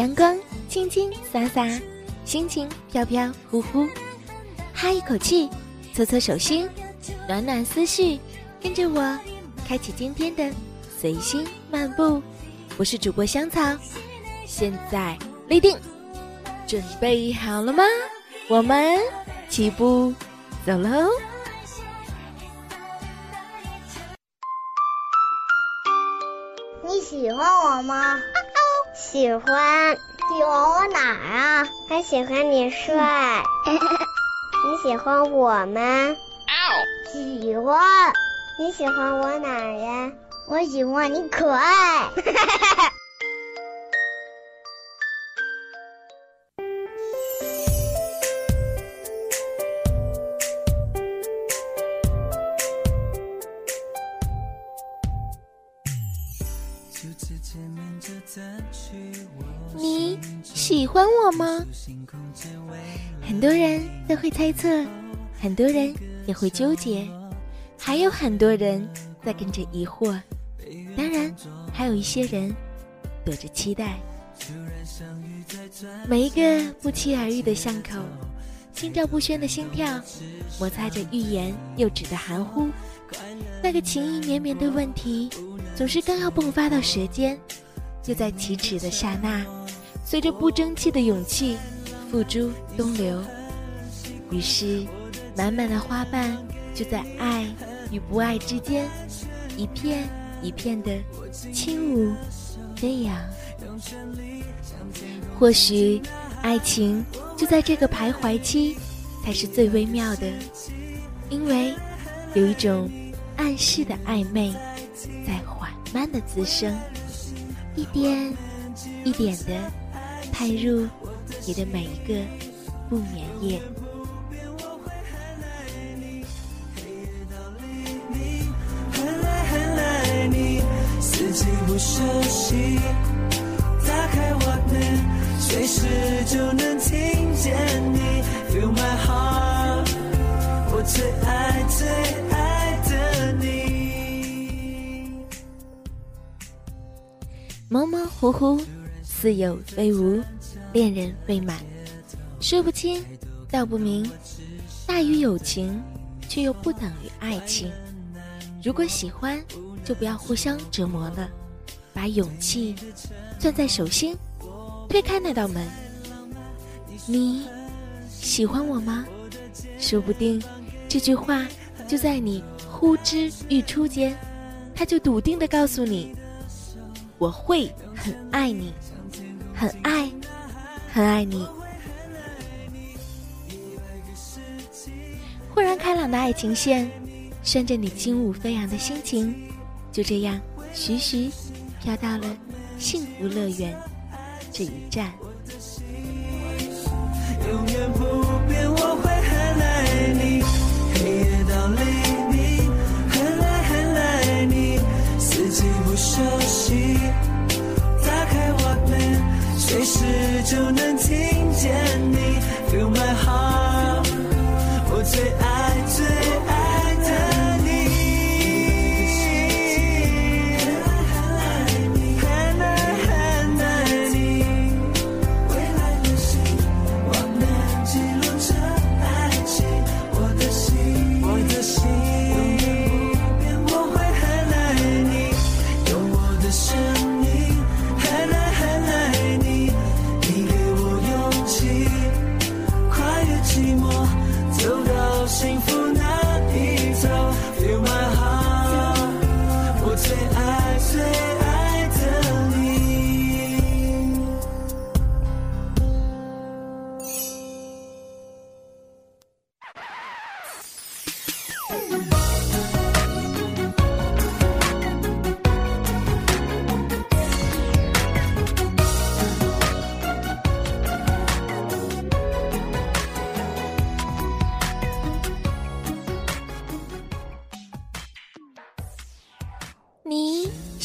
阳光轻轻洒洒，心情飘飘忽忽，哈一口气，搓搓手心，暖暖思绪，跟着我，开启今天的随心漫步。我是主播香草，现在立定，准备好了吗？我们起步走喽！你喜欢我吗？喜欢。喜欢我哪儿啊？还喜欢你帅。你喜欢我吗？喜欢。你喜欢我哪儿呀？我喜欢你可爱。喜欢我吗？很多人都会猜测，很多人也会纠结，还有很多人在跟着疑惑，当然还有一些人躲着期待。每一个不期而遇的巷口，心照不宣的心跳，摩擦着欲言又止的含糊，那个情意绵绵的问题，总是刚要迸发到舌尖，就在启齿的刹那，随着不争气的勇气付诸东流。于是，满满的花瓣就在爱与不爱之间，一片一片的轻舞飞扬。或许，爱情就在这个徘徊期，才是最微妙的，因为有一种暗示的暧昧，在缓慢的滋生，一点一点的拍入你的每一个不眠夜。不休息。打开我门，随时就能听见你。Feel my heart，我最爱最爱的你。模模糊糊，似有非无，恋人未满，说不清，道不明，大于友情，却又不等于爱情。如果喜欢，就不要互相折磨了，把勇气攥在手心，推开那道门。你喜欢我吗？说不定这句话就在你呼之欲出间，他就笃定的告诉你。我会很爱你，很爱，很爱你。忽然开朗的爱情线，顺着你轻舞飞扬的心情，就这样徐徐飘到了幸福乐园这一站。永远不变，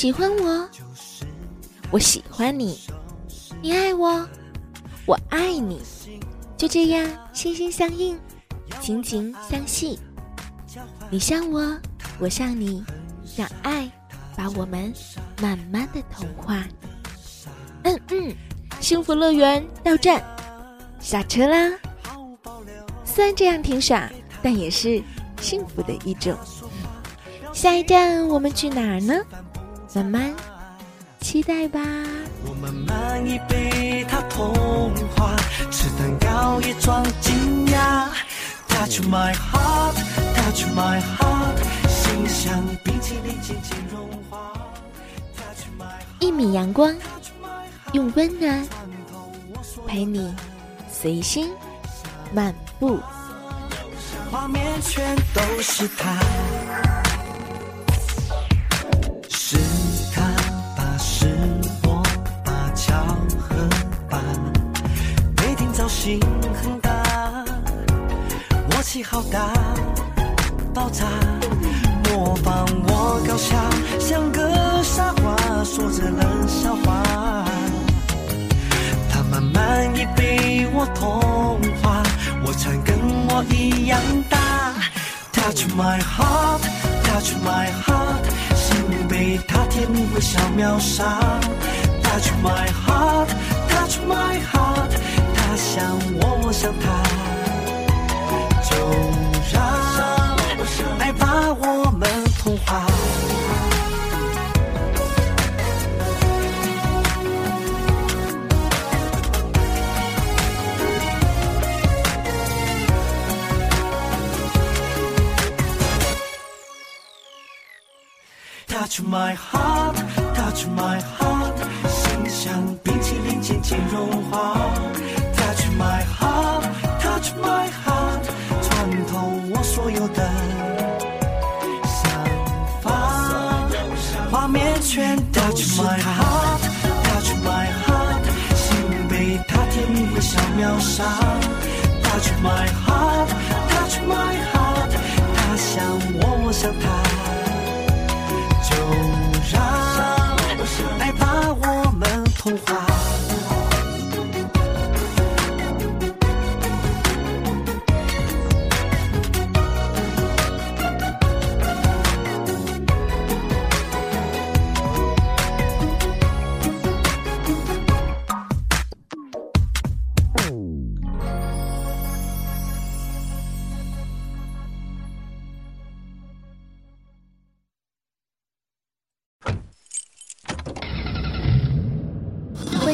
喜欢我，我喜欢你；你爱我，我爱你。就这样，心心相印，情情相系。你像我，我像你，让爱把我们慢慢的同化。嗯嗯，幸福乐园到站，下车啦！虽然这样挺傻，但也是幸福的一种。下一站我们去哪儿呢？慢慢期待吧。我慢慢已被他同化，吃蛋糕也装惊讶。Touch my heart, touch my heart，心像冰淇淋渐渐融化。Touch my 一米阳光，用温暖陪你随心漫步。画面全都是他，好大，爆炸，模仿我搞笑，像个傻瓜，说着冷笑话。他慢慢已被我同化，我唱跟我一样大。Touch my heart, touch my heart，心被他甜蜜微笑秒杀。Touch my heart, touch my heart，他想我，我想他，就让爱把我们同化。Touch my heart, touch my heart，心像冰淇淋渐渐融化。My heart, touch my heart，心被他甜蜜微笑秒杀。Touch my heart, touch my heart，他想我，我想他。